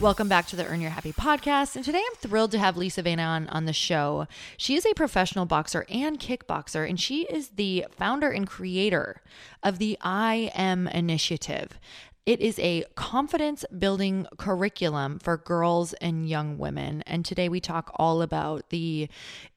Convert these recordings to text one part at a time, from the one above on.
Welcome back to the Earn Your Happy podcast. And today I'm thrilled to have Lisa Vena on, on the show. She is a professional boxer and kickboxer, and she is the founder and creator of the I Am Initiative. It is a confidence building curriculum for girls and young women. And today we talk all about the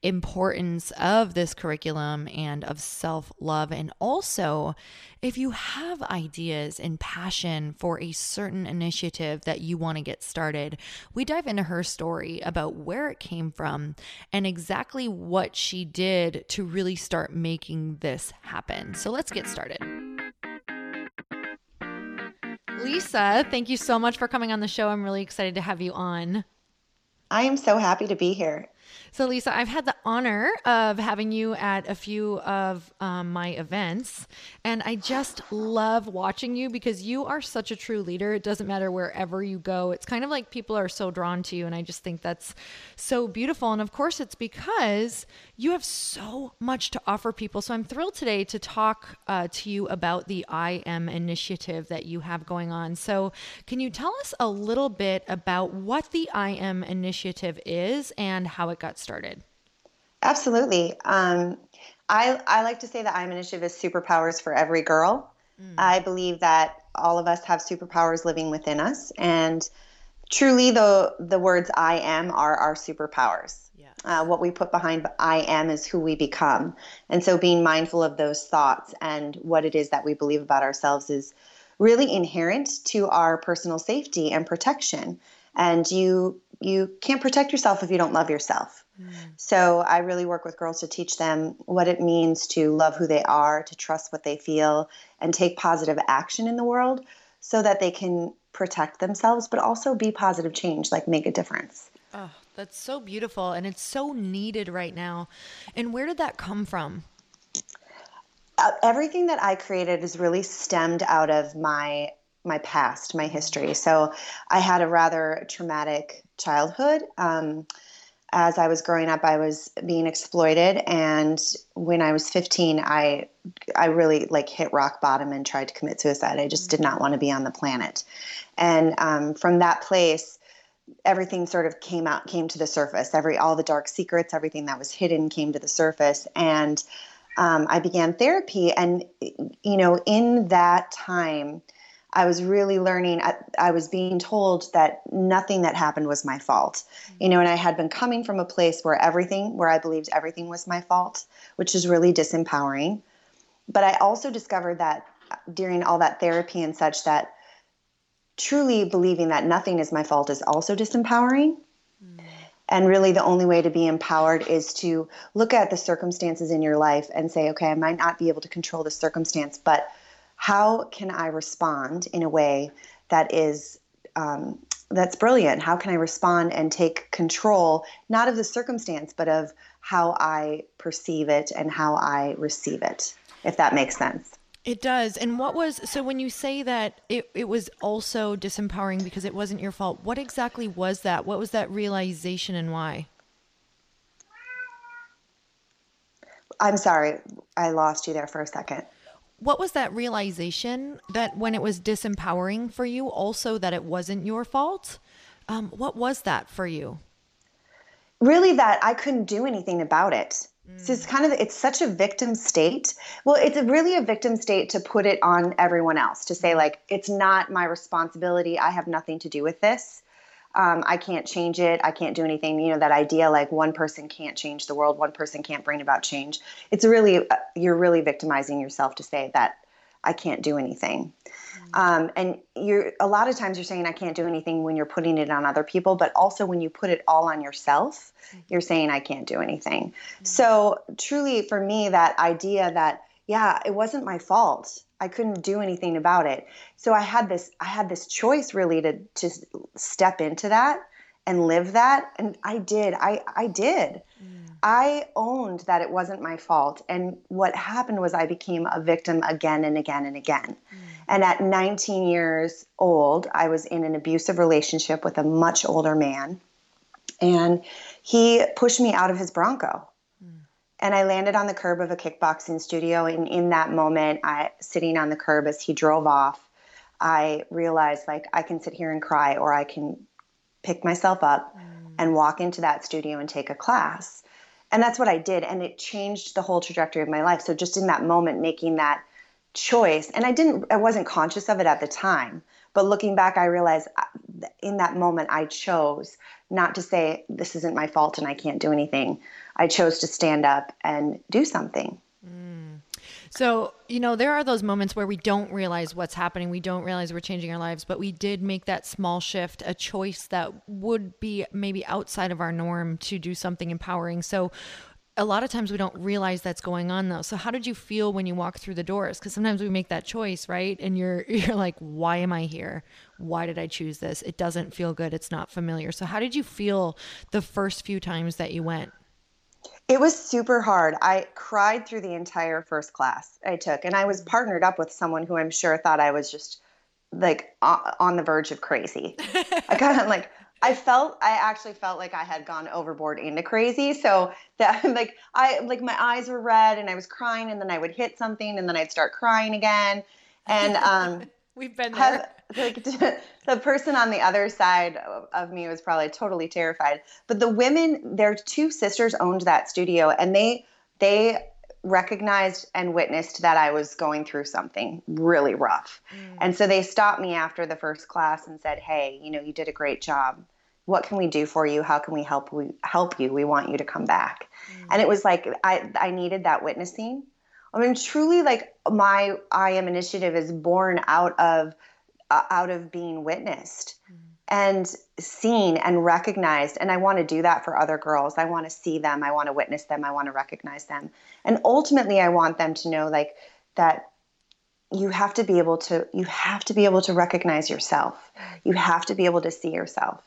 importance of this curriculum and of self love. And also, if you have ideas and passion for a certain initiative that you want to get started, we dive into her story about where it came from and exactly what she did to really start making this happen. So let's get started. Lisa, thank you so much for coming on the show. I'm really excited to have you on. I am so happy to be here. So, Lisa, I've had the honor of having you at a few of um, my events, and I just love watching you because you are such a true leader. It doesn't matter wherever you go. It's kind of like people are so drawn to you, and I just think that's so beautiful. And of course, it's because you have so much to offer people. So, I'm thrilled today to talk uh, to you about the I Am initiative that you have going on. So, can you tell us a little bit about what the I Am initiative is and how it got started? Absolutely. Um, I, I like to say that I'm Initiative is superpowers for every girl. Mm. I believe that all of us have superpowers living within us, and truly, the the words "I am" are our superpowers. Yeah. Uh, what we put behind "I am" is who we become, and so being mindful of those thoughts and what it is that we believe about ourselves is really inherent to our personal safety and protection. And you you can't protect yourself if you don't love yourself. Mm. So I really work with girls to teach them what it means to love who they are, to trust what they feel, and take positive action in the world so that they can protect themselves, but also be positive change, like make a difference. Oh, that's so beautiful. And it's so needed right now. And where did that come from? Uh, everything that I created is really stemmed out of my my past, my history. So I had a rather traumatic childhood. Um, as I was growing up, I was being exploited, and when I was 15, I I really like hit rock bottom and tried to commit suicide. I just did not want to be on the planet, and um, from that place, everything sort of came out, came to the surface. Every all the dark secrets, everything that was hidden, came to the surface, and um, I began therapy. And you know, in that time I was really learning. I, I, was being told that nothing that happened was my fault, you know, and I had been coming from a place where everything, where I believed everything was my fault, which is really disempowering. But I also discovered that during all that therapy and such, that truly believing that nothing is my fault is also disempowering. Mm. And really, the only way to be empowered is to look at the circumstances in your life and say, okay, I might not be able to control the circumstance, but how can I respond in a way that is um, that's brilliant? How can I respond and take control not of the circumstance, but of how I perceive it and how I receive it? If that makes sense. It does. And what was so when you say that it, it was also disempowering because it wasn't your fault, what exactly was that? What was that realization and why? I'm sorry, I lost you there for a second what was that realization that when it was disempowering for you, also that it wasn't your fault? Um, what was that for you? Really, that I couldn't do anything about it. Mm. So it's kind of it's such a victim state. Well, it's a really a victim state to put it on everyone else to say like it's not my responsibility. I have nothing to do with this um, I can't change it. I can't do anything. You know, that idea like one person can't change the world, one person can't bring about change. It's really, uh, you're really victimizing yourself to say that I can't do anything. Mm-hmm. Um, and you're a lot of times you're saying I can't do anything when you're putting it on other people, but also when you put it all on yourself, mm-hmm. you're saying I can't do anything. Mm-hmm. So truly, for me, that idea that yeah, it wasn't my fault. I couldn't do anything about it. So I had this I had this choice really to to step into that and live that and I did. I I did. Mm. I owned that it wasn't my fault and what happened was I became a victim again and again and again. Mm. And at 19 years old, I was in an abusive relationship with a much older man and he pushed me out of his Bronco and I landed on the curb of a kickboxing studio. And in that moment, I sitting on the curb as he drove off, I realized like I can sit here and cry, or I can pick myself up mm. and walk into that studio and take a class. And that's what I did, and it changed the whole trajectory of my life. So just in that moment, making that choice, and I didn't, I wasn't conscious of it at the time, but looking back, I realized uh, in that moment I chose not to say this isn't my fault and I can't do anything. I chose to stand up and do something. Mm. So, you know, there are those moments where we don't realize what's happening. We don't realize we're changing our lives, but we did make that small shift, a choice that would be maybe outside of our norm to do something empowering. So, a lot of times we don't realize that's going on though. So how did you feel when you walked through the doors? Because sometimes we make that choice, right? And you're you're like, why am I here? Why did I choose this? It doesn't feel good. It's not familiar. So how did you feel the first few times that you went? It was super hard. I cried through the entire first class I took, and I was partnered up with someone who I'm sure thought I was just like on the verge of crazy. I kind of like I felt I actually felt like I had gone overboard into crazy. So that like I like my eyes were red and I was crying and then I would hit something and then I'd start crying again. And um we've been there. Have, like the person on the other side of, of me was probably totally terrified. But the women, their two sisters owned that studio and they they recognized and witnessed that I was going through something really rough. Mm. And so they stopped me after the first class and said, "Hey, you know, you did a great job. What can we do for you? How can we help we help you? We want you to come back." Mm. And it was like I I needed that witnessing. I mean, truly like my I am initiative is born out of uh, out of being witnessed. Mm and seen and recognized. And I want to do that for other girls. I want to see them. I want to witness them. I want to recognize them. And ultimately, I want them to know like that you have to be able to you have to be able to recognize yourself. You have to be able to see yourself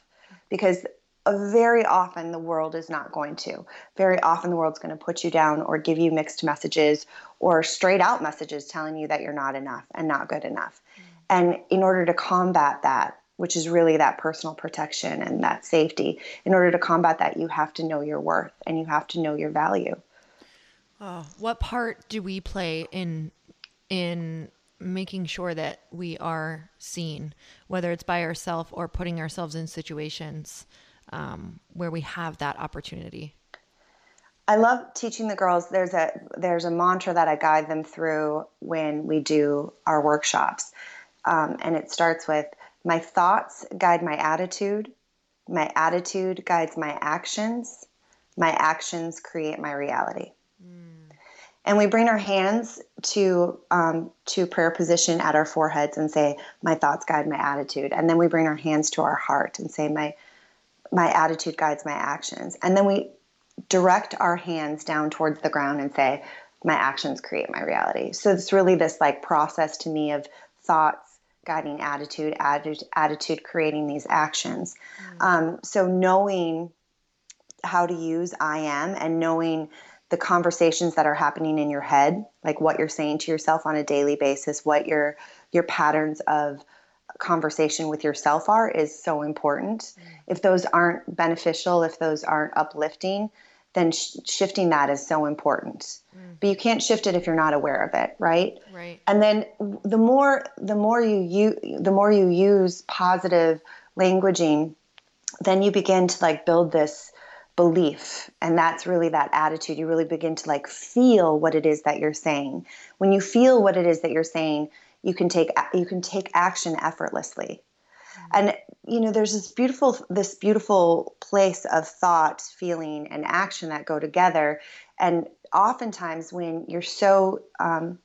because Uh, very often the world is not going to. Very often the world's going to put you down or give you mixed messages or straight out messages telling you that you're not enough and not good enough. Mm. And in order to combat that, which is really that personal protection and that safety. In order to combat that, you have to know your worth and you have to know your value. Oh, what part do we play in in making sure that we are seen, whether it's by ourselves or putting ourselves in situations um, where we have that opportunity? I love teaching the girls. There's a there's a mantra that I guide them through when we do our workshops, um, and it starts with my thoughts guide my attitude. My attitude guides my actions. My actions create my reality. Mm. And we bring our hands to um, to prayer position at our foreheads and say, "My thoughts guide my attitude." And then we bring our hands to our heart and say, "My my attitude guides my actions." And then we direct our hands down towards the ground and say, "My actions create my reality." So it's really this like process to me of thoughts guiding attitude, attitude, attitude creating these actions. Mm. Um, so knowing how to use I am and knowing the conversations that are happening in your head, like what you're saying to yourself on a daily basis, what your your patterns of conversation with yourself are is so important. Mm. If those aren't beneficial, if those aren't uplifting, then sh- shifting that is so important. Mm. But you can't shift it if you're not aware of it, right? Right. And then the more the more you, you the more you use positive languaging, then you begin to like build this belief and that's really that attitude you really begin to like feel what it is that you're saying when you feel what it is that you're saying you can take you can take action effortlessly. And you know there's this beautiful this beautiful place of thought feeling and action that go together. And oftentimes when you're so um,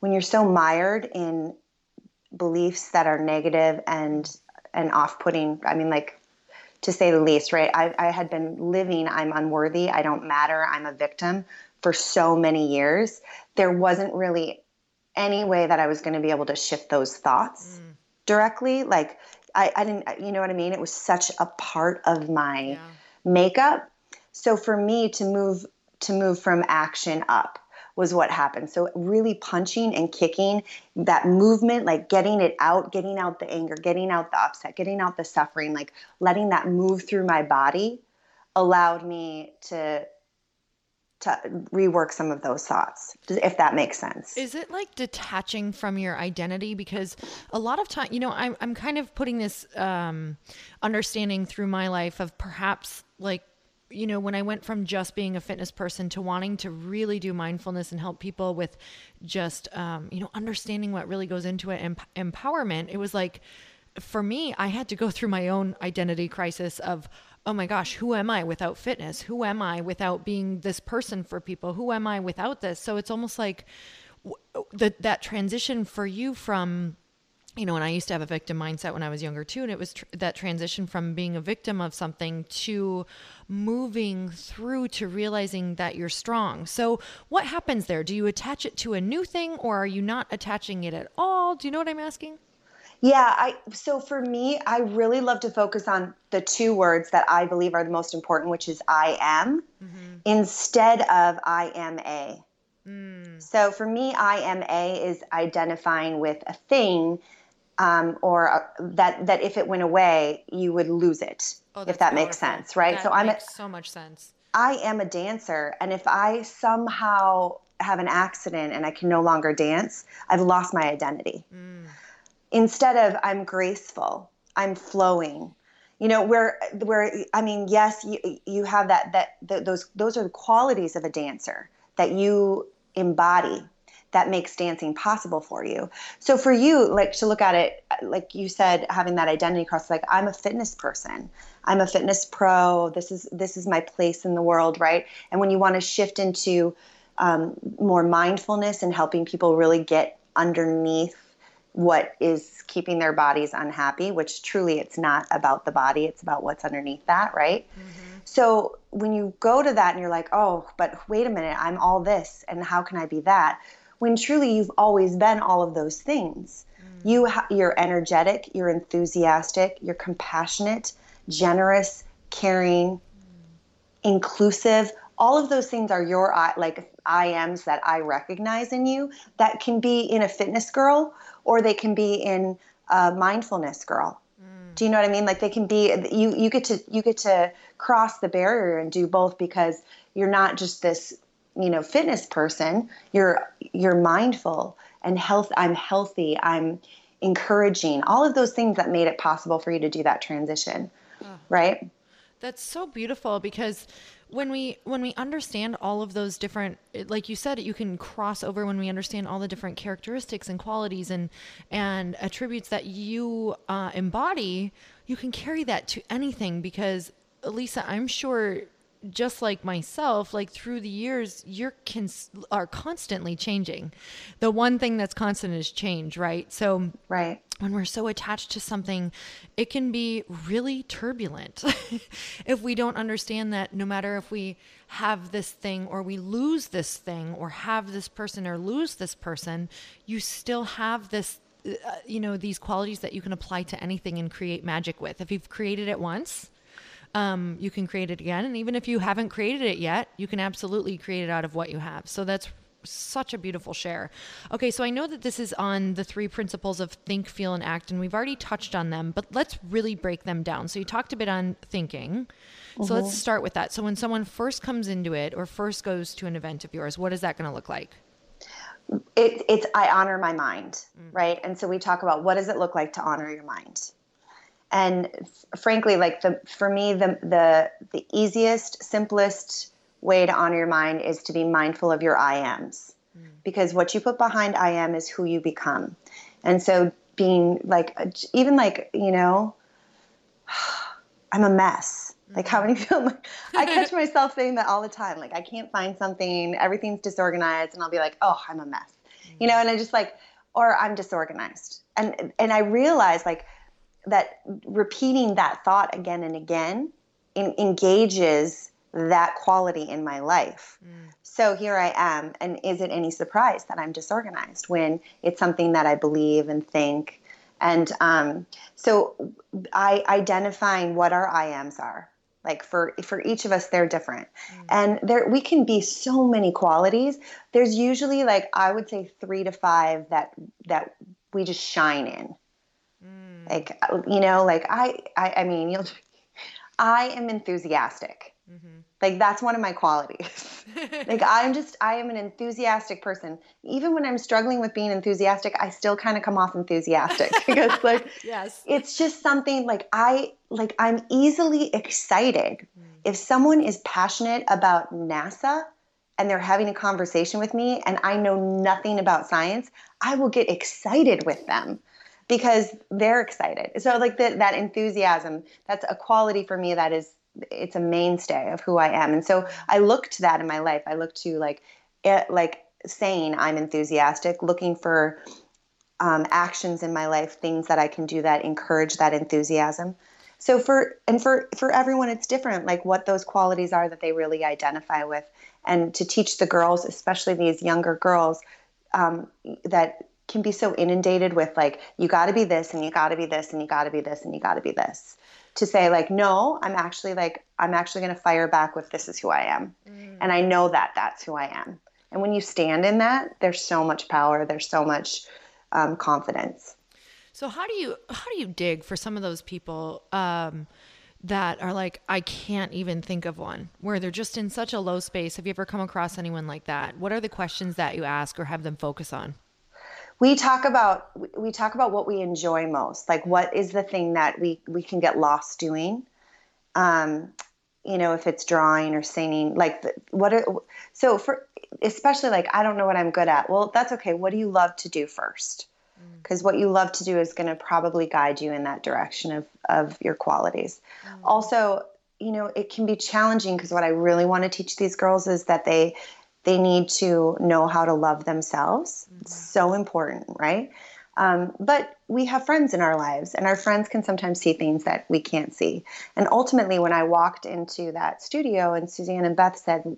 when you're so mired in beliefs that are negative and and off-putting i mean like to say the least right? I, I had been living i'm unworthy i don't matter i'm a victim for so many years. There wasn't really any way that i was going to be able to shift those thoughts mm. directly like I, I didn't, you know what I mean? It was such a part of my yeah. makeup. So for me to move, to move from action up was what happened. So really punching and kicking that movement, like getting it out, getting out the anger, getting out the upset, getting out the suffering, like letting that move through my body allowed me to to rework some of those thoughts if that makes sense. Is it like detaching from your identity? Because a lot of time you know i'm, I'm kind of putting this um, understanding through my life of perhaps like you know when i went from just being a fitness person to wanting to really do mindfulness and help people with just um, you know understanding what really goes into it and empowerment it was like for me i had to go through my own identity crisis of oh my gosh, who am I without fitness? Who am I without being this person for people? Who am I without this? So it's almost like uh, that that transition for you from you know, and I used to have a victim mindset when I was younger too, and it was tr- that transition from being a victim of something to moving through to realizing that you're strong. So, what happens there? Do you attach it to a new thing, or are you not attaching it at all? Do you know what I'm asking? Yeah, I so for me, I really love to focus on the two words that I believe are the most important, which is I am, mm-hmm. instead of I am a. Mm. So for me, I am a is identifying with a thing um, or a, that that if it went away, you would lose it. Oh, if that powerful. makes sense, right? That so I'm a, so much sense. I am a dancer, and if I somehow have an accident and I can no longer dance, I've lost my identity. Mm. Instead of I'm graceful, I'm flowing. You know, where where I mean, yes, you you have that that the, those those are the qualities of a dancer that you embody that makes dancing possible for you. So for you, like to look at it, like you said, having that identity cross, like I'm a fitness person, I'm a fitness pro. This is this is my place in the world, right? And when you want to shift into um, more mindfulness and helping people really get underneath what is keeping their bodies unhappy, which truly it's not about the body, it's about what's underneath that, right? Mm-hmm. So when you go to that and you're like, oh, but wait a minute, I'm all this, and how can I be that? when truly you've always been all of those things. Mm. You ha- you're energetic, you're enthusiastic, you're compassionate, generous, caring, mm. inclusive. All of those things are your like I ams that I recognize in you that can be in a fitness girl or they can be in a mindfulness girl. Mm. Do you know what I mean? Like they can be you you get to you get to cross the barrier and do both because you're not just this you know fitness person you're you're mindful and health i'm healthy i'm encouraging all of those things that made it possible for you to do that transition oh, right that's so beautiful because when we when we understand all of those different like you said you can cross over when we understand all the different characteristics and qualities and and attributes that you uh, embody you can carry that to anything because lisa i'm sure just like myself, like through the years, you're cons- are constantly changing. The one thing that's constant is change, right? So, right when we're so attached to something, it can be really turbulent if we don't understand that no matter if we have this thing or we lose this thing or have this person or lose this person, you still have this, uh, you know, these qualities that you can apply to anything and create magic with. If you've created it once, um, you can create it again. And even if you haven't created it yet, you can absolutely create it out of what you have. So that's such a beautiful share. Okay, so I know that this is on the three principles of think, feel, and act, and we've already touched on them, but let's really break them down. So you talked a bit on thinking. So mm-hmm. let's start with that. So when someone first comes into it or first goes to an event of yours, what is that going to look like? It, it's I honor my mind, mm. right? And so we talk about what does it look like to honor your mind and f- frankly like the for me the the the easiest simplest way to honor your mind is to be mindful of your i ams mm. because what you put behind i am is who you become. And so being like uh, even like you know i'm a mess. Like how many mm-hmm. people like, i catch myself saying that all the time. Like i can't find something everything's disorganized and i'll be like oh i'm a mess. You know mm-hmm. and i just like or i'm disorganized. And and i realize like that repeating that thought again and again in, engages that quality in my life. Mm. So here I am, and is it any surprise that I'm disorganized when it's something that I believe and think? And um, so I identifying what our I ams are. Like for for each of us, they're different, mm. and there we can be so many qualities. There's usually like I would say three to five that that we just shine in. Like, you know, like I, I, I mean, you'll, I am enthusiastic. Mm-hmm. Like that's one of my qualities. like I'm just, I am an enthusiastic person. Even when I'm struggling with being enthusiastic, I still kind of come off enthusiastic because like, yes, it's just something like I, like I'm easily excited. Mm. If someone is passionate about NASA and they're having a conversation with me and I know nothing about science, I will get excited with them because they're excited. So like the, that enthusiasm, that's a quality for me that is it's a mainstay of who I am. And so I look to that in my life. I look to like it, like saying I'm enthusiastic, looking for um, actions in my life, things that I can do that encourage that enthusiasm. So for and for for everyone, it's different. Like what those qualities are that they really identify with, and to teach the girls, especially these younger girls, um, that can be so inundated with like you got to be this and you got to be this and you got to be this and you got to be this to say like no i'm actually like i'm actually going to fire back with this is who i am mm. and i know that that's who i am and when you stand in that there's so much power there's so much um, confidence so how do you how do you dig for some of those people um, that are like I can't even think of one where they're just in such a low space? Have you ever come across anyone like that? What are the questions that you ask or have them focus on? We talk about we talk about what we enjoy most. Like what is the thing that we we can get lost doing? Um, you know, if it's drawing or singing, like what are so for especially like I don't know what I'm good at. Well, that's okay. What do you love to do first? because what you love to do is going to probably guide you in that direction of, of your qualities. Mm. Also, you know, it can be challenging because what I really want to teach these girls is that they they need to know how to love themselves. Mm-hmm. It's so important, right? Um, but we have friends in our lives, and our friends can sometimes see things that we can't see. And ultimately, when I walked into that studio and Suzanne and Beth said,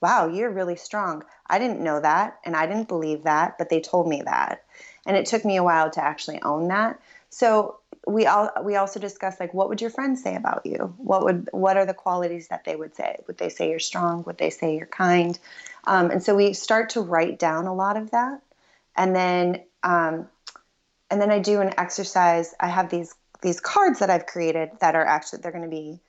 Wow, you're really strong. I didn't know that, and I didn't believe that, but they told me that and it took me a while to actually own that so we all we also discussed like what would your friends say about you? What would what are the qualities that they would say? Would they say you're strong? Would they say you're kind? Um, and so we start to write down a lot of that. And then um, and then i do an exercise. I have these these cards that i've created that are actually they're going to be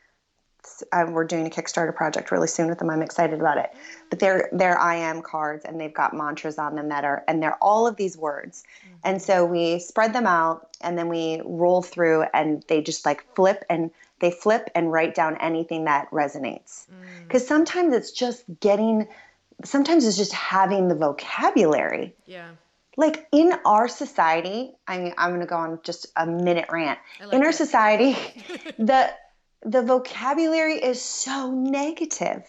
um, we're doing a Kickstarter project really soon with them. I'm excited about it. But they're they're I am cards, and they've got mantras on them that are, and they're all of these words. Mm-hmm. And so we spread them out, and then we roll through, and they just like flip and they flip and write down anything that resonates. Because mm. sometimes it's just getting, sometimes it's just having the vocabulary. Yeah like in our society i mean i'm going to go on just a minute rant like in our society the the vocabulary is so negative.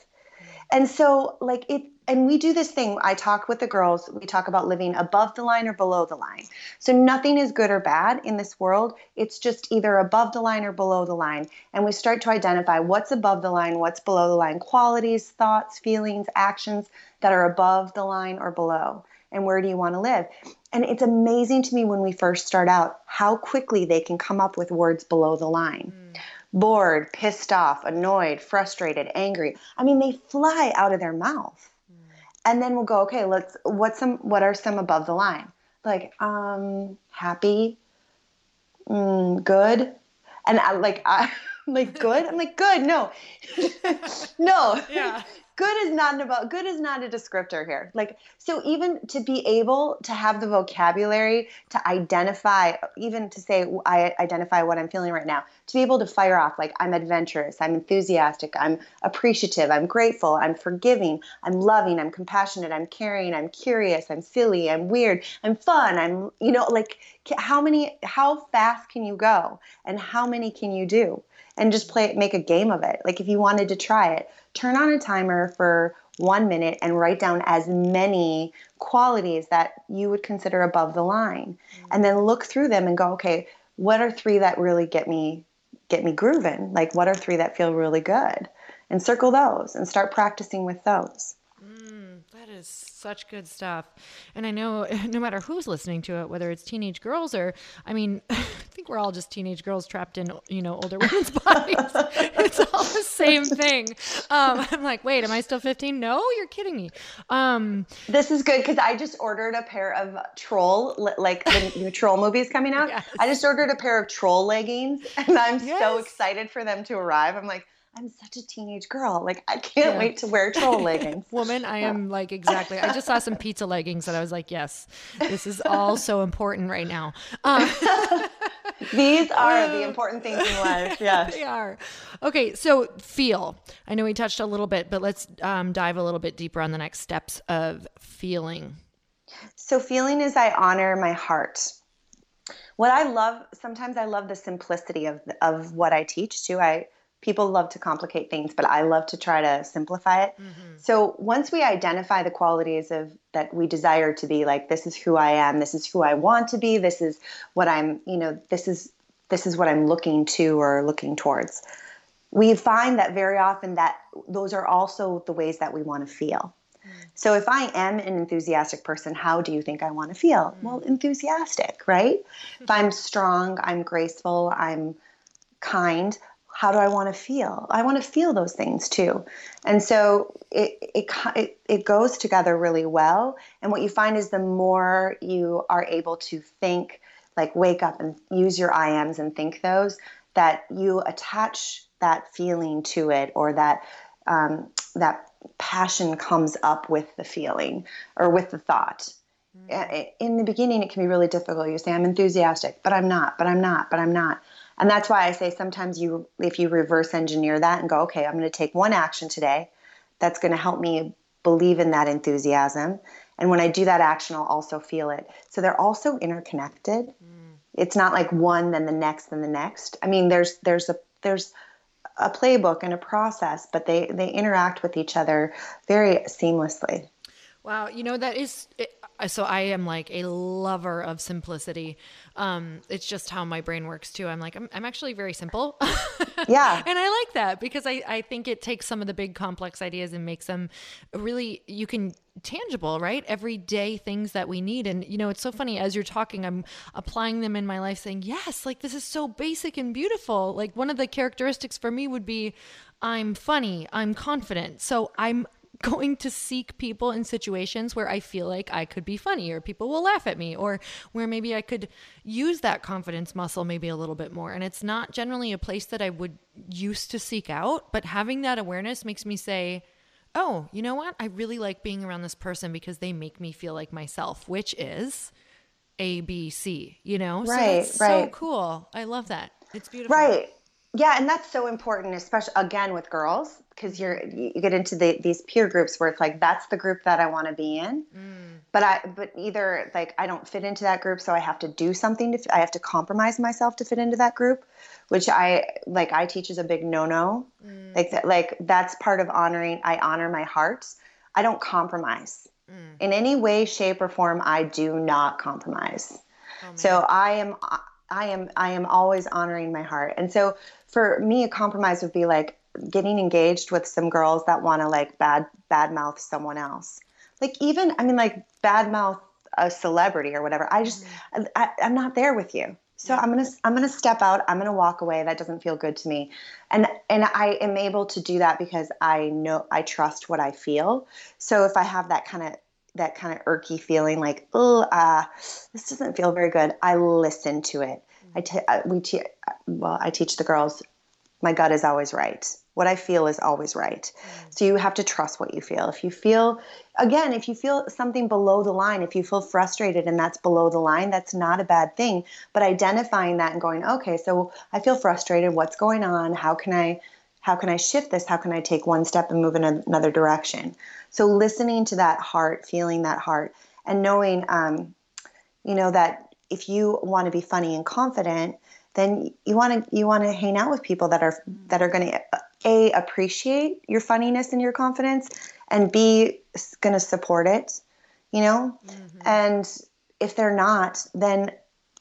And so, like, it, and we do this thing. I talk with the girls, we talk about living above the line or below the line. So, nothing is good or bad in this world. It's just either above the line or below the line. And we start to identify what's above the line, what's below the line, qualities, thoughts, feelings, actions that are above the line or below. And where do you want to live? And it's amazing to me when we first start out how quickly they can come up with words below the line. Mm bored, pissed off, annoyed, frustrated, angry. I mean, they fly out of their mouth. Mm. And then we'll go, okay, let's what's some what are some above the line? Like um happy, mm, good. And I like I like good. I'm like good. No, no. Yeah good is not about good is not a descriptor here. Like so even to be able to have the vocabulary to identify even to say i identify what i'm feeling right now to be able to fire off like i'm adventurous i'm enthusiastic i'm appreciative i'm grateful i'm forgiving i'm loving i'm compassionate i'm caring i'm curious i'm silly i'm weird i'm fun i'm you know like how many how fast can you go? And how many can you do? And just play make a game of it. Like if you wanted to try it turn on a timer for one minute and write down as many qualities that you would consider above the line. Mm-hmm. and then look through them and go okay what are three that really get me get me grooving? Like what are three that feel really good? And circle those and start practicing with those is such good stuff and i know no matter who's listening to it whether it's teenage girls or i mean I think we're all just teenage girls trapped in, you know, older women's bodies. it's all the same thing. Um, I'm like, wait, am I still 15? No, you're kidding me. Um, this is good because I just ordered a pair of troll, like the new troll movies coming out. Yes. I just ordered a pair of troll leggings and I'm yes. so excited for them to arrive. I'm like, I'm such a teenage girl. Like I can't yeah. wait to wear troll leggings. Woman, I am like exactly. I just saw some pizza leggings and I was like, yes, this is all so important right now. Um, These are the important things in life. Yes. they are. Okay, so feel. I know we touched a little bit, but let's um, dive a little bit deeper on the next steps of feeling. So, feeling is I honor my heart. What I love, sometimes I love the simplicity of, of what I teach too. I people love to complicate things, but I love to try to simplify it. Mm-hmm. So once we identify the qualities of that we desire to be, like this is who I am, this is who I want to be, this is what I'm, you know, this is this is what I'm looking to or looking towards. We find that very often that those are also the ways that we want to feel. Mm. So if I am an enthusiastic person, how do you think I want to feel? Mm. Well, enthusiastic, right? if I'm strong, I'm graceful, I'm kind, how do I want to feel? I want to feel those things too. And so it, it, it, it, goes together really well. And what you find is the more you are able to think, like wake up and use your I ams and think those, that you attach that feeling to it or that, um, that passion comes up with the feeling or with the thought. Mm. In the beginning, it can be really difficult. You say, I'm enthusiastic, but I'm not, but I'm not, but I'm not and that's why I say sometimes you, if you reverse engineer that and go, okay, I'm going to take one action today that's going to help me believe in that enthusiasm. And when I do that action, I'll also feel it. So they're also interconnected. Mm. It's not like one, then the next, then the next. I mean, there's there's a there's a playbook and a process, but they they interact with each other very seamlessly. Wow, you know that is so I am like a lover of simplicity. Um, it's just how my brain works too. I'm like, I'm, I'm actually very simple. yeah. and I like that because I, I think it takes some of the big complex ideas and makes them really, you can tangible, right? Everyday things that we need. And, you know, it's so funny as you're talking, I'm applying them in my life saying, yes, like this is so basic and beautiful. Like one of the characteristics for me would be I'm funny, I'm confident. So I'm going to seek people in situations where I feel like I could be funny or people will laugh at me or where maybe I could use that confidence muscle maybe a little bit more. And it's not generally a place that I would used to seek out, but having that awareness makes me say, oh, you know what? I really like being around this person because they make me feel like myself, which is A, B, C, you know? Right, so right. so cool. I love that. It's beautiful. Right. Yeah, and that's so important, especially again with girls, because you're you get into the, these peer groups where it's like that's the group that I want to be in, mm. but I but either like I don't fit into that group, so I have to do something to I have to compromise myself to fit into that group, which I like I teach is a big no no, mm. like that like that's part of honoring. I honor my heart. I don't compromise mm. in any way, shape, or form. I do not compromise. Oh, so I am I am I am always honoring my heart. And so for me a compromise would be like getting engaged with some girls that want to like bad bad mouth someone else. Like even I mean like bad mouth a celebrity or whatever. I just mm-hmm. I, I'm not there with you. So I'm gonna I'm gonna step out. I'm gonna walk away. That doesn't feel good to me, and and I am able to do that because I know I trust what I feel. So if I have that kind of that kind of irky feeling like, oh, uh, this doesn't feel very good. I listen to it. I t- we te- well, I teach the girls. My gut is always right. What I feel is always right. Mm. So you have to trust what you feel. If you feel, again, if you feel something below the line, if you feel frustrated and that's below the line, that's not a bad thing. But identifying that and going, okay, so I feel frustrated. What's going on? How can I? How can I shift this? How can I take one step and move in another direction? So listening to that heart, feeling that heart, and knowing, um, you know, that if you want to be funny and confident, then you want to you want to hang out with people that are that are going to a appreciate your funniness and your confidence, and b going to support it. You know, mm-hmm. and if they're not, then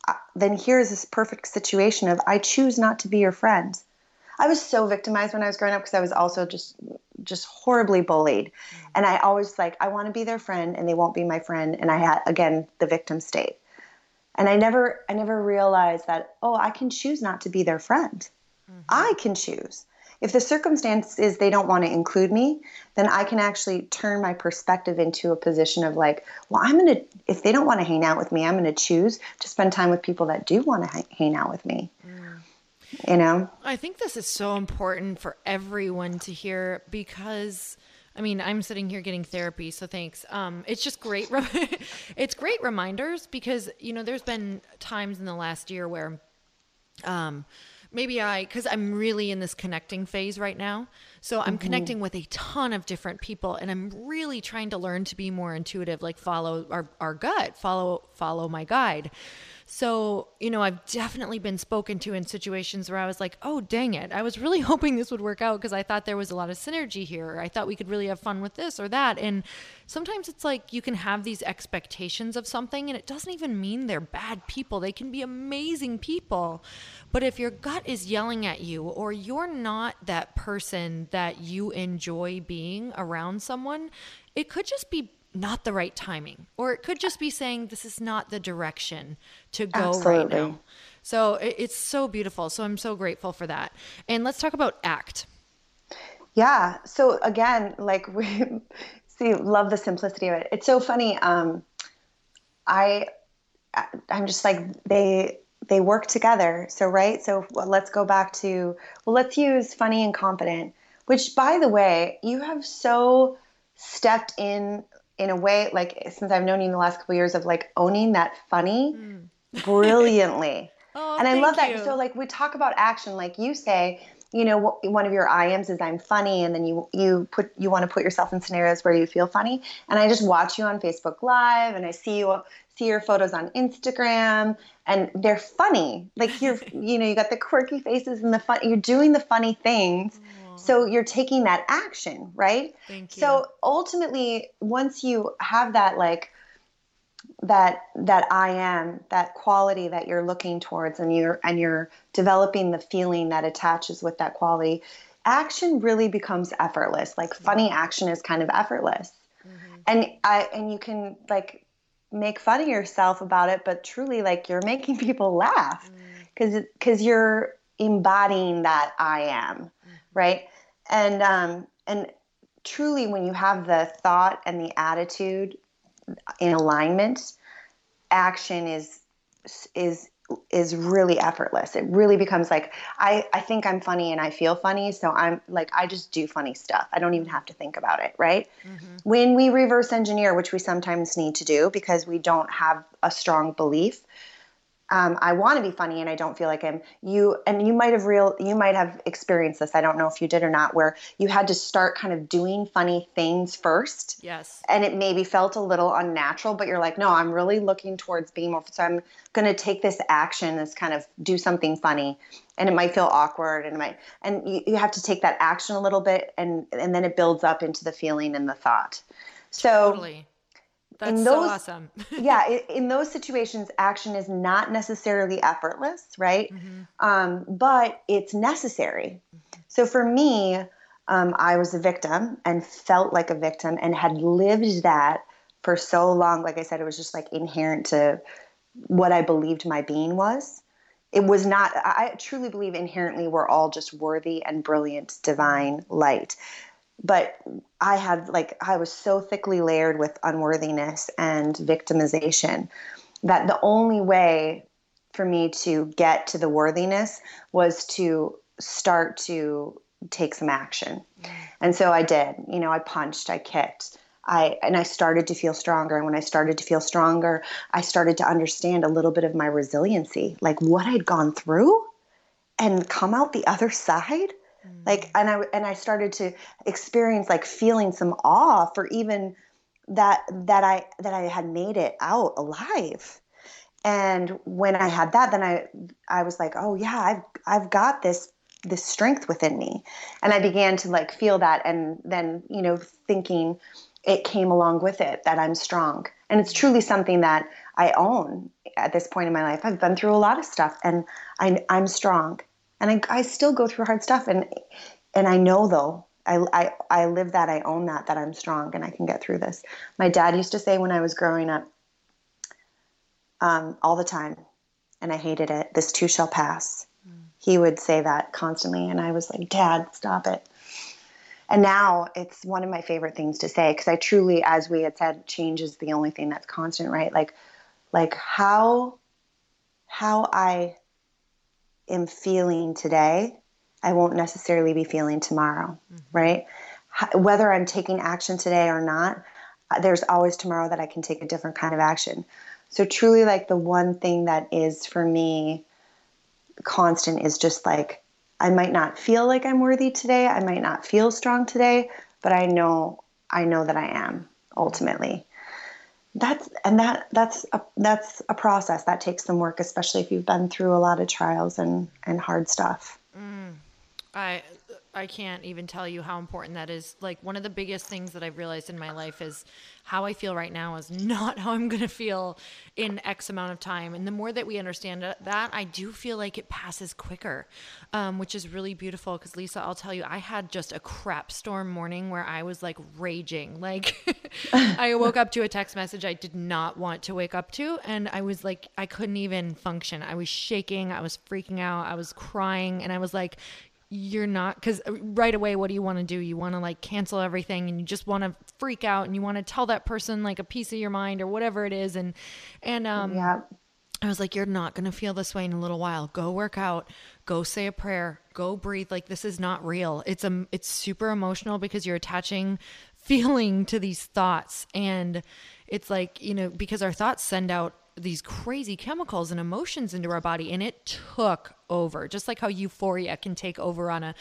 uh, then here's this perfect situation of I choose not to be your friend. I was so victimized when I was growing up because I was also just just horribly bullied. Mm-hmm. And I always like I want to be their friend and they won't be my friend and I had again the victim state. And I never I never realized that oh, I can choose not to be their friend. Mm-hmm. I can choose. If the circumstance is they don't want to include me, then I can actually turn my perspective into a position of like, well, I'm going to, if they don't want to hang out with me, I'm going to choose to spend time with people that do want to hang out with me. Mm you know i think this is so important for everyone to hear because I mean, I'm sitting here getting therapy, so thanks. Um, it's just great. Re- it's great reminders because you know there's been times in the last year where, um, maybe I because I'm really in this connecting phase right now. So I'm mm-hmm. connecting with a ton of different people, and I'm really trying to learn to be more intuitive, like follow our our gut, follow follow my guide. So, you know, I've definitely been spoken to in situations where I was like, oh, dang it. I was really hoping this would work out because I thought there was a lot of synergy here. I thought we could really have fun with this or that. And sometimes it's like you can have these expectations of something and it doesn't even mean they're bad people. They can be amazing people. But if your gut is yelling at you or you're not that person that you enjoy being around someone, it could just be not the right timing. Or it could just be saying this is not the direction to go Absolutely. right now. So it's so beautiful. So i'm so grateful for that. And let's talk about act. Yeah. So again like we see love the simplicity of it. It's so funny um i i'm just like they they work together. So right? So well, let's go back to well let's use funny and confident which by the way you have so stepped in in a way like since I've known you in the last couple of years of like owning that funny mm. brilliantly. oh, and I love that. You. So like we talk about action, like you say, you know, one of your I ams is I'm funny, and then you you put you want to put yourself in scenarios where you feel funny. And I just watch you on Facebook Live, and I see you see your photos on Instagram, and they're funny. Like you're you know you got the quirky faces and the fun. You're doing the funny things. Mm so you're taking that action, right? Thank you. So ultimately, once you have that like that that I am, that quality that you're looking towards and you're and you're developing the feeling that attaches with that quality, action really becomes effortless. Like funny action is kind of effortless. Mm-hmm. And I and you can like make fun of yourself about it, but truly like you're making people laugh because mm. because you're embodying that I am, mm-hmm. Right? and um, and truly when you have the thought and the attitude in alignment action is is is really effortless it really becomes like i i think i'm funny and i feel funny so i'm like i just do funny stuff i don't even have to think about it right mm-hmm. when we reverse engineer which we sometimes need to do because we don't have a strong belief um, I want to be funny and I don't feel like I'm you and you might have real you might have experienced this I don't know if you did or not where you had to start kind of doing funny things first. Yes. And it maybe felt a little unnatural but you're like no I'm really looking towards being more so I'm going to take this action this kind of do something funny. And it might feel awkward and it might and you, you have to take that action a little bit and and then it builds up into the feeling and the thought. So totally that's in those, so awesome. yeah, in those situations, action is not necessarily effortless, right? Mm-hmm. Um, but it's necessary. Mm-hmm. So for me, um, I was a victim and felt like a victim and had lived that for so long. Like I said, it was just like inherent to what I believed my being was. It was not, I truly believe inherently we're all just worthy and brilliant, divine light but I had like I was so thickly layered with unworthiness and victimization that the only way for me to get to the worthiness was to start to take some action. Mm. And so I did. You know, I punched, I kicked. I and I started to feel stronger and when I started to feel stronger, I started to understand a little bit of my resiliency, like what I'd gone through and come out the other side Mm. like and i and i started to experience like feeling some awe for even that that i that i had made it out alive. And when i had that then i i was like oh yeah i've i've got this this strength within me. And i began to like feel that and then you know thinking it came along with it that i'm strong. And it's truly something that i own at this point in my life. I've been through a lot of stuff and I, i'm strong and I, I still go through hard stuff and and I know though I, I I live that I own that that I'm strong and I can get through this. My dad used to say when I was growing up um, all the time, and I hated it. This too shall pass. Mm. He would say that constantly, and I was like, Dad, stop it. And now it's one of my favorite things to say because I truly, as we had said, change is the only thing that's constant, right? Like, like how how I am feeling today, I won't necessarily be feeling tomorrow, mm-hmm. right? Whether I'm taking action today or not, uh, there's always tomorrow that I can take a different kind of action. So, truly, like the one thing that is for me constant is just like, I might not feel like I'm worthy today. I might not feel strong today, but I know, I know that I am ultimately. That's and that that's a, that's a process that takes some work especially if you've been through a lot of trials and and hard stuff mm. i I can't even tell you how important that is. Like one of the biggest things that I've realized in my life is how I feel right now is not how I'm going to feel in X amount of time. And the more that we understand that, I do feel like it passes quicker, um, which is really beautiful. Because Lisa, I'll tell you, I had just a crap storm morning where I was like raging. Like I woke up to a text message I did not want to wake up to, and I was like, I couldn't even function. I was shaking. I was freaking out. I was crying, and I was like, you're not because uh, right away what do you want to do? You want to like cancel everything and you just want to freak out and you want to tell that person like a piece of your mind or whatever it is and and um yeah. I was like you're not going to feel this way in a little while. Go work out. Go say a prayer. Go breathe. Like this is not real. It's a um, it's super emotional because you're attaching feeling to these thoughts and it's like you know because our thoughts send out these crazy chemicals and emotions into our body and it took over just like how euphoria can take over on a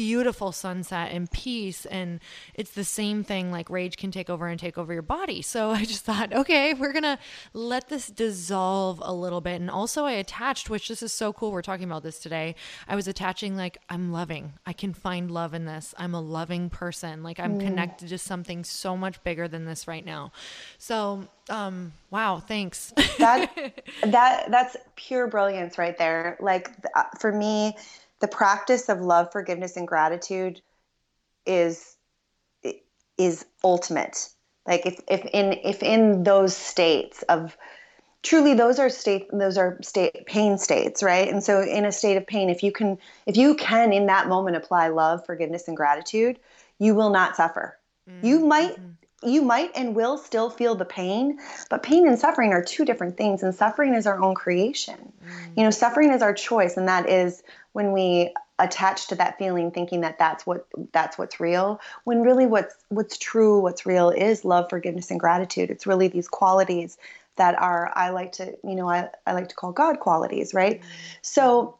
beautiful sunset and peace. And it's the same thing like rage can take over and take over your body. So i just thought okay we're gonna let this dissolve a little bit. And also i attached which this is so cool we're talking about this today. I was attaching like i'm loving. I can find love in this. I'm a loving person. Like i'm mm. connected to something so much bigger than this right now. So um wow thanks. That that that's pure brilliance right there. Like for me the practice of love forgiveness and gratitude is is ultimate. Like if if in if in those states of truly those are state those are state pain states right? And so in a state of pain if you can if you can in that moment apply love forgiveness and gratitude you will not suffer. Mm-hmm. you might you might and will still feel the pain, but pain and suffering are two different things, and suffering is our own creation. Mm. You know, suffering is our choice, and that is when we attach to that feeling thinking that that's what that's what's real when really what's what's true what's real is love forgiveness and gratitude it's really these qualities that are i like to you know i, I like to call god qualities right mm. so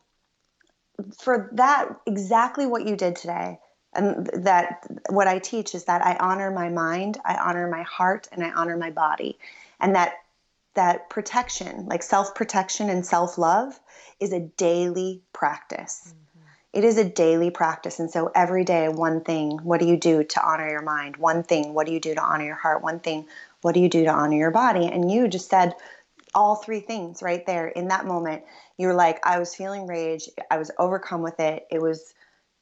for that exactly what you did today and that what I teach is that I honor my mind, I honor my heart, and I honor my body, and that that protection, like self protection and self love, is a daily practice. Mm-hmm. It is a daily practice, and so every day, one thing. What do you do to honor your mind? One thing. What do you do to honor your heart? One thing. What do you do to honor your body? And you just said all three things right there in that moment. You're like, I was feeling rage. I was overcome with it. It was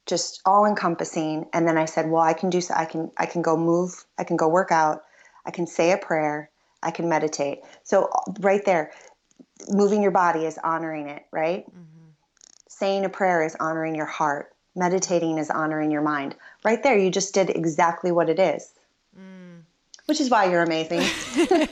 just all encompassing. And then i said well i can do so i can i can go move i can go work out. I can say a prayer. I can meditate. So right there moving your body is honoring it right? Mm-hmm. saying a prayer is honoring your heart. Meditating is honoring your mind. Right there you just did exactly what it is which is why you're amazing.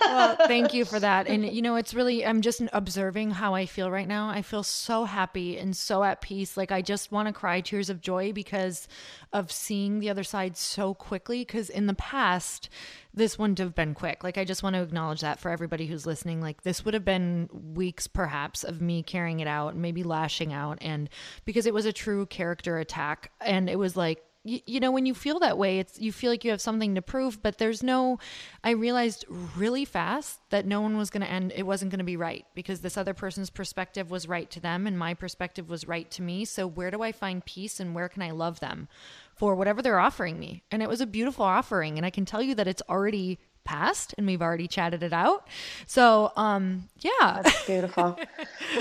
well, thank you for that. And you know, it's really I'm just observing how I feel right now. I feel so happy and so at peace. Like I just want to cry tears of joy because of seeing the other side so quickly because in the past this wouldn't have been quick. Like I just want to acknowledge that for everybody who's listening. Like this would have been weeks perhaps of me carrying it out, maybe lashing out and because it was a true character attack and it was like you, you know when you feel that way it's you feel like you have something to prove but there's no i realized really fast that no one was going to end it wasn't going to be right because this other person's perspective was right to them and my perspective was right to me. So where do i find peace and where can i love them for whatever they're offering me? And it was a beautiful offering and i can tell you that it's already passed and we've already chatted it out. So, um, yeah. That's beautiful.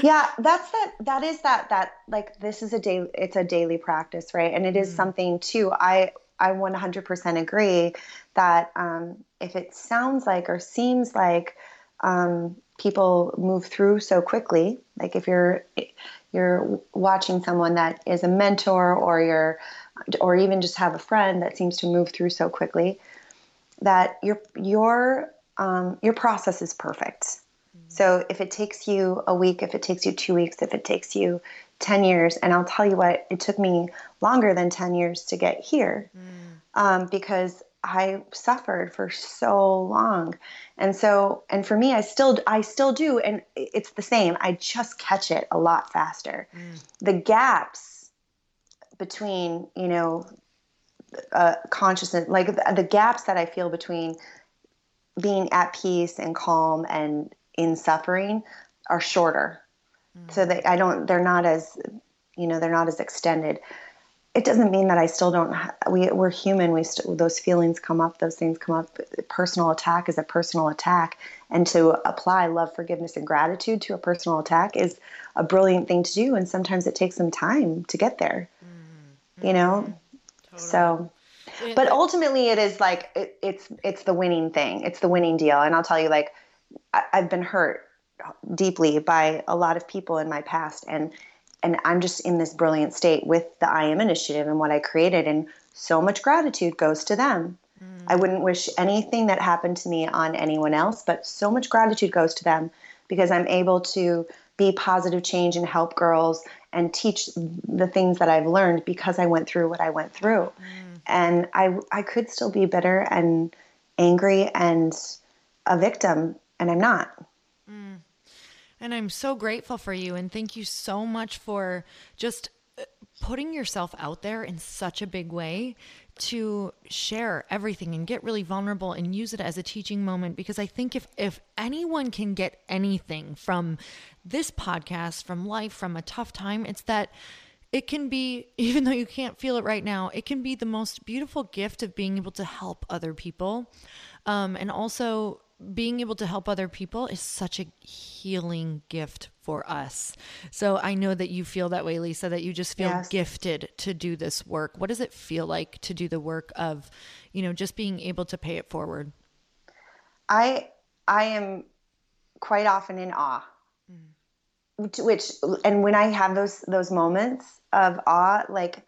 yeah, that's that that is that that like this is a day it's a daily practice, right? And it is mm. something too. I I 100% agree that um, if it sounds like or seems like um, people move through so quickly, like if you're you're watching someone that is a mentor or you're or even just have a friend that seems to move through so quickly, that your your um, your process is perfect. Mm-hmm. So if it takes you a week, if it takes you two weeks, if it takes you 10 years, and I'll tell you what, it took me longer than 10 years to get here mm. um, because I suffered for so long. And so, and for me, I still, I still do. And it's the same. I just catch it a lot faster. Mm. The gaps between, you know, uh, consciousness, like the, the gaps that I feel between being at peace and calm and in suffering are shorter. Mm. So they I don't they're not as you know they're not as extended it doesn't mean that I still don't. We we're human. We st- those feelings come up. Those things come up. Personal attack is a personal attack, and to apply love, forgiveness, and gratitude to a personal attack is a brilliant thing to do. And sometimes it takes some time to get there. Mm-hmm. You know, totally. so. But ultimately, it is like it, it's it's the winning thing. It's the winning deal. And I'll tell you, like I, I've been hurt deeply by a lot of people in my past, and and I'm just in this brilliant state with the I Am Initiative and what I created. And so much gratitude goes to them. Mm. I wouldn't wish anything that happened to me on anyone else, but so much gratitude goes to them because I'm able to be positive change and help girls and teach the things that I've learned because I went through what I went through. Mm. And I, I could still be bitter and angry and a victim, and I'm not. And I'm so grateful for you. And thank you so much for just uh, putting yourself out there in such a big way to share everything and get really vulnerable and use it as a teaching moment because I think if if anyone can get anything from this podcast from life from a tough time it's that it can be even though you can't feel it right now it can be the most beautiful gift of being able to help other people. Um, and also being able to help other people is such a healing gift for us. So I know that you feel that way, Lisa, that you just feel yes. gifted to do this work. What does it feel like to do the work of, you know, just being able to pay it forward? I I am quite often in awe. Mm. Which, and when I have those those moments of awe, like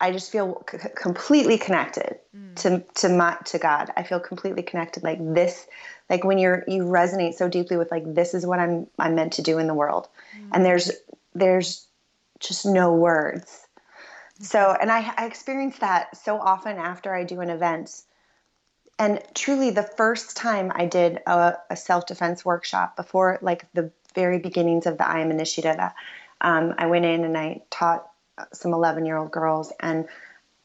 I just feel c- completely connected mm. to to my to God. I feel completely connected. Like this, like when you're you resonate so deeply with like this is what I'm I'm meant to do in the world, mm. and there's there's just no words. So, and I, I experience that so often after I do an event. And truly, the first time I did a, a self defense workshop before, like the very beginnings of the I Am Initiative, um, I went in and I taught some 11 year old girls and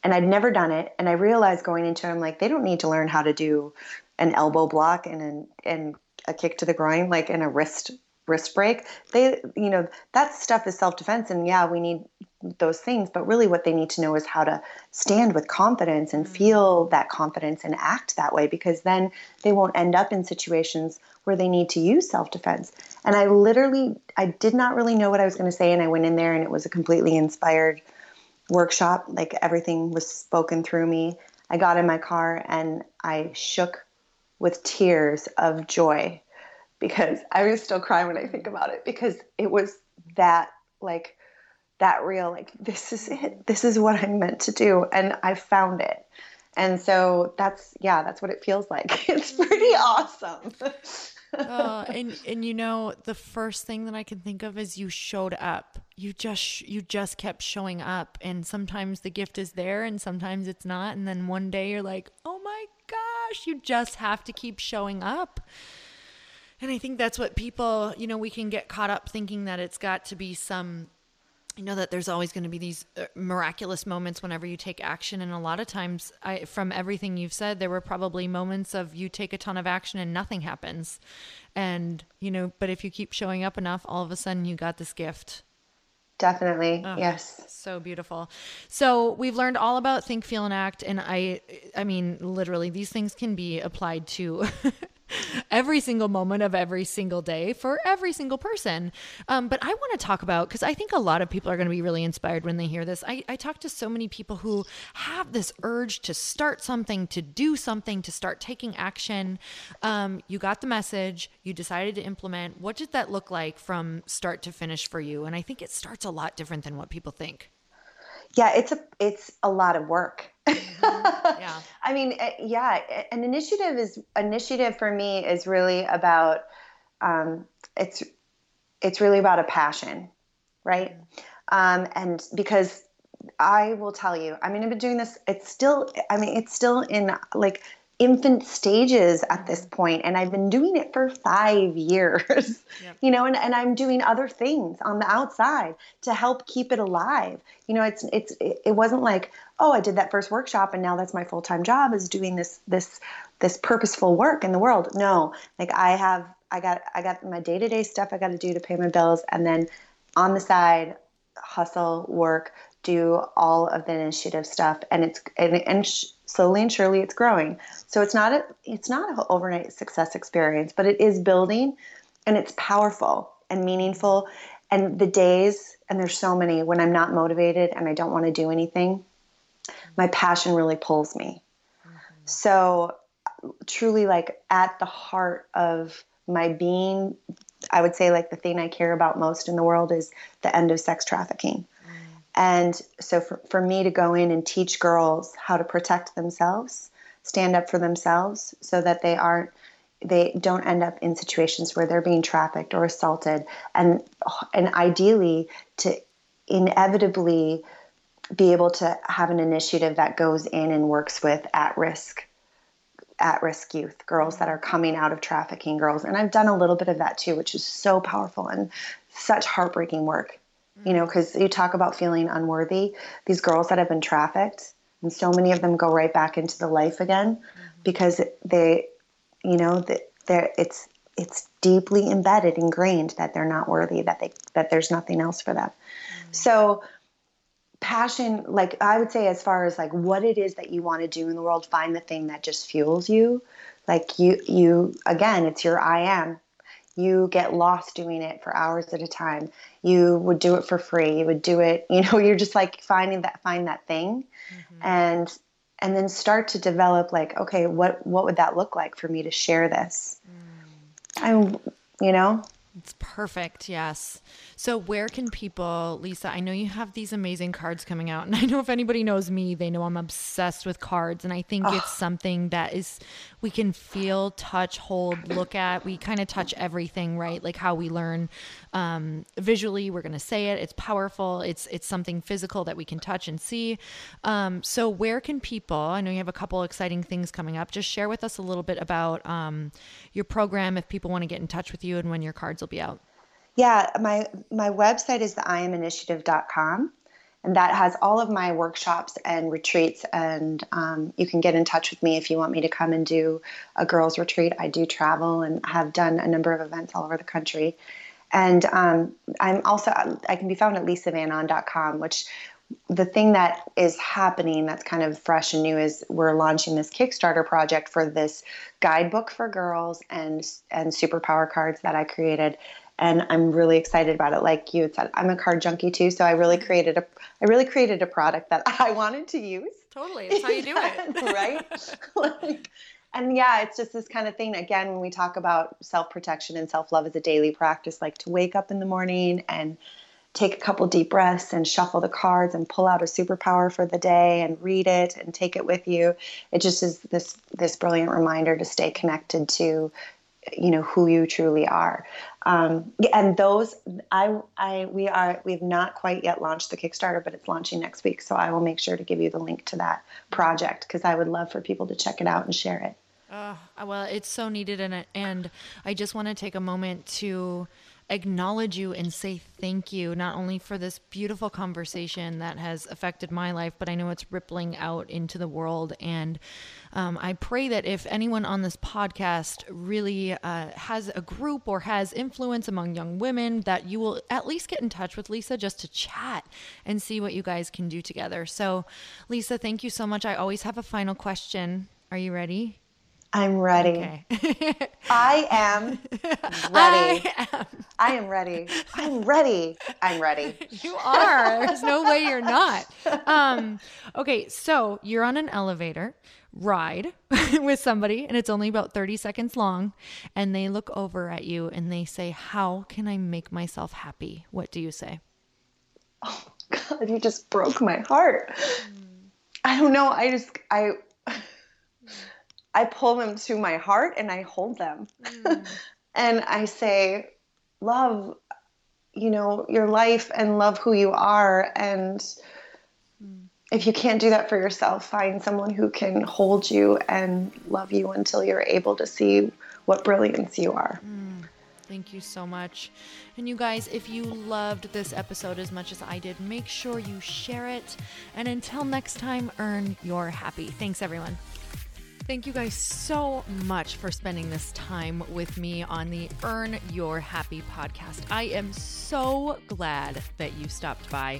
and I'd never done it and I realized going into it I'm like they don't need to learn how to do an elbow block and an, and a kick to the groin like in a wrist wrist break they you know that stuff is self-defense and yeah we need those things but really what they need to know is how to stand with confidence and mm. feel that confidence and act that way because then they won't end up in situations where they need to use self-defense and i literally i did not really know what i was going to say and i went in there and it was a completely inspired workshop like everything was spoken through me i got in my car and i shook with tears of joy because I was still crying when I think about it because it was that like that real like this is it. This is what I'm meant to do and I found it. And so that's yeah that's what it feels like. It's pretty awesome. Uh, and and you know the first thing that I can think of is you showed up. You just you just kept showing up and sometimes the gift is there and sometimes it's not and then one day you're like oh my gosh you just have to keep showing up. And I think that's what people, you know, we can get caught up thinking that it's got to be some you know that there's always going to be these uh, miraculous moments whenever you take action. And a lot of times I from everything you've said there were probably moments of you take a ton of action and nothing happens. And you know but if you keep showing up enough all of a sudden you got this gift definitely. Oh, yes. so beautiful. So we've learned all about think feel and act and i i mean literally these things can be applied to every single moment of every single day for every single person. Um, but I want to talk about because I think a lot of people are going to be really inspired when they hear this. I, I talk to so many people who have this urge to start something, to do something, to start taking action. Um, you got the message, you decided to implement. What did that look like from start to finish for you? And I think it starts a lot different than what people think. Yeah, it's a it's a lot of work Mm-hmm. yeah. I mean, eh, yeah, an initiative is initiative for me is really about um, it's it's really about a passion, right? Mm-hmm. Um, and because I will tell you, I mean, I've been doing this. It's still, I mean, it's still in like infant stages at this point and i've been doing it for five years yep. you know and, and i'm doing other things on the outside to help keep it alive you know it's it's it wasn't like oh i did that first workshop and now that's my full-time job is doing this this this purposeful work in the world no like i have i got i got my day-to-day stuff i got to do to pay my bills and then on the side hustle work do all of the initiative stuff and it's and, and sh- slowly and surely it's growing. So it's not a it's not an overnight success experience but it is building and it's powerful and meaningful. And the days and there's so many when i'm not motivated and i don't want to do anything my passion really pulls me. Mm-hmm. so truly like at the heart of my being i would say like the thing i care about most in the world is the end of sex trafficking and so for, for me to go in and teach girls how to protect themselves, stand up for themselves so that they aren't they don't end up in situations where they're being trafficked or assaulted. And and ideally to inevitably be able to have an initiative that goes in and works with at risk at risk youth girls that are coming out of trafficking girls. And I've done a little bit of that too which is so powerful and such heartbreaking work you know, because you talk about feeling unworthy. These girls that have been trafficked, and so many of them go right back into the life again mm-hmm. because they, you know, that they're it's it's deeply embedded, ingrained that they're not worthy, that they that there's nothing else for them. Mm-hmm. So passion like i would say as far as like what it is that you want to do in the world find the thing that just fuels you like you you again it's your i am you get lost doing it for hours at a time you would do it for free you would do it you know you're just like finding that find that thing mm-hmm. and and then start to develop like okay what what would that look like for me to share this mm. i'm you know it's perfect. Yes. So, where can people, Lisa? I know you have these amazing cards coming out. And I know if anybody knows me, they know I'm obsessed with cards. And I think oh. it's something that is, we can feel, touch, hold, look at. We kind of touch everything, right? Like how we learn um, visually, we're going to say it. It's powerful. It's, it's something physical that we can touch and see. Um, so, where can people, I know you have a couple exciting things coming up. Just share with us a little bit about um, your program if people want to get in touch with you and when your cards will be out? Yeah, my my website is the iaminitiative.com and that has all of my workshops and retreats and um, you can get in touch with me if you want me to come and do a girls retreat i do travel and have done a number of events all over the country and um, i'm also i can be found at lisavanahn.com which the thing that is happening that's kind of fresh and new is we're launching this Kickstarter project for this guidebook for girls and and superpower cards that I created and I'm really excited about it. Like you said, I'm a card junkie too, so I really mm-hmm. created a I really created a product that I wanted to use. Totally, that's how you do it, right? like, and yeah, it's just this kind of thing. Again, when we talk about self protection and self love as a daily practice, like to wake up in the morning and take a couple deep breaths and shuffle the cards and pull out a superpower for the day and read it and take it with you. It just is this this brilliant reminder to stay connected to you know who you truly are um, and those i i we are we've not quite yet launched the kickstarter but it's launching next week so i will make sure to give you the link to that project because i would love for people to check it out and share it uh, well it's so needed and and i just want to take a moment to acknowledge you and say thank you, not only for this beautiful conversation that has affected my life, but I know it's rippling out into the world. And um, I pray that if anyone on this podcast really uh, has a group or has influence among young women, that you will at least get in touch with Lisa just to chat and see what you guys can do together. So, Lisa, thank you so much. I always have a final question. Are you ready? I'm ready. Okay. I am ready. I am. I am ready. I'm ready. I'm ready. You are. There's no way you're not. Um, okay, so you're on an elevator ride with somebody and it's only about 30 seconds long and they look over at you and they say, "How can I make myself happy?" What do you say? Oh god, you just broke my heart. Mm. I don't know. I just I I pull them to my heart and I hold them. Mm. and I say, love, you know, your life and love who you are and mm. if you can't do that for yourself, find someone who can hold you and love you until you're able to see what brilliance you are. Mm, thank you so much. And you guys, if you loved this episode as much as I did, make sure you share it. And until next time, earn your happy. Thanks, everyone. Thank you guys so much for spending this time with me on the Earn Your Happy podcast. I am so glad that you stopped by.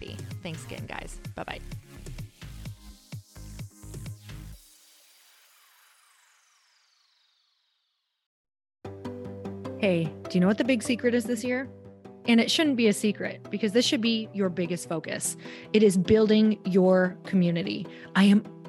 happy. Thanks again, guys. Bye bye. Hey, do you know what the big secret is this year? And it shouldn't be a secret because this should be your biggest focus. It is building your community. I am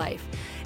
life.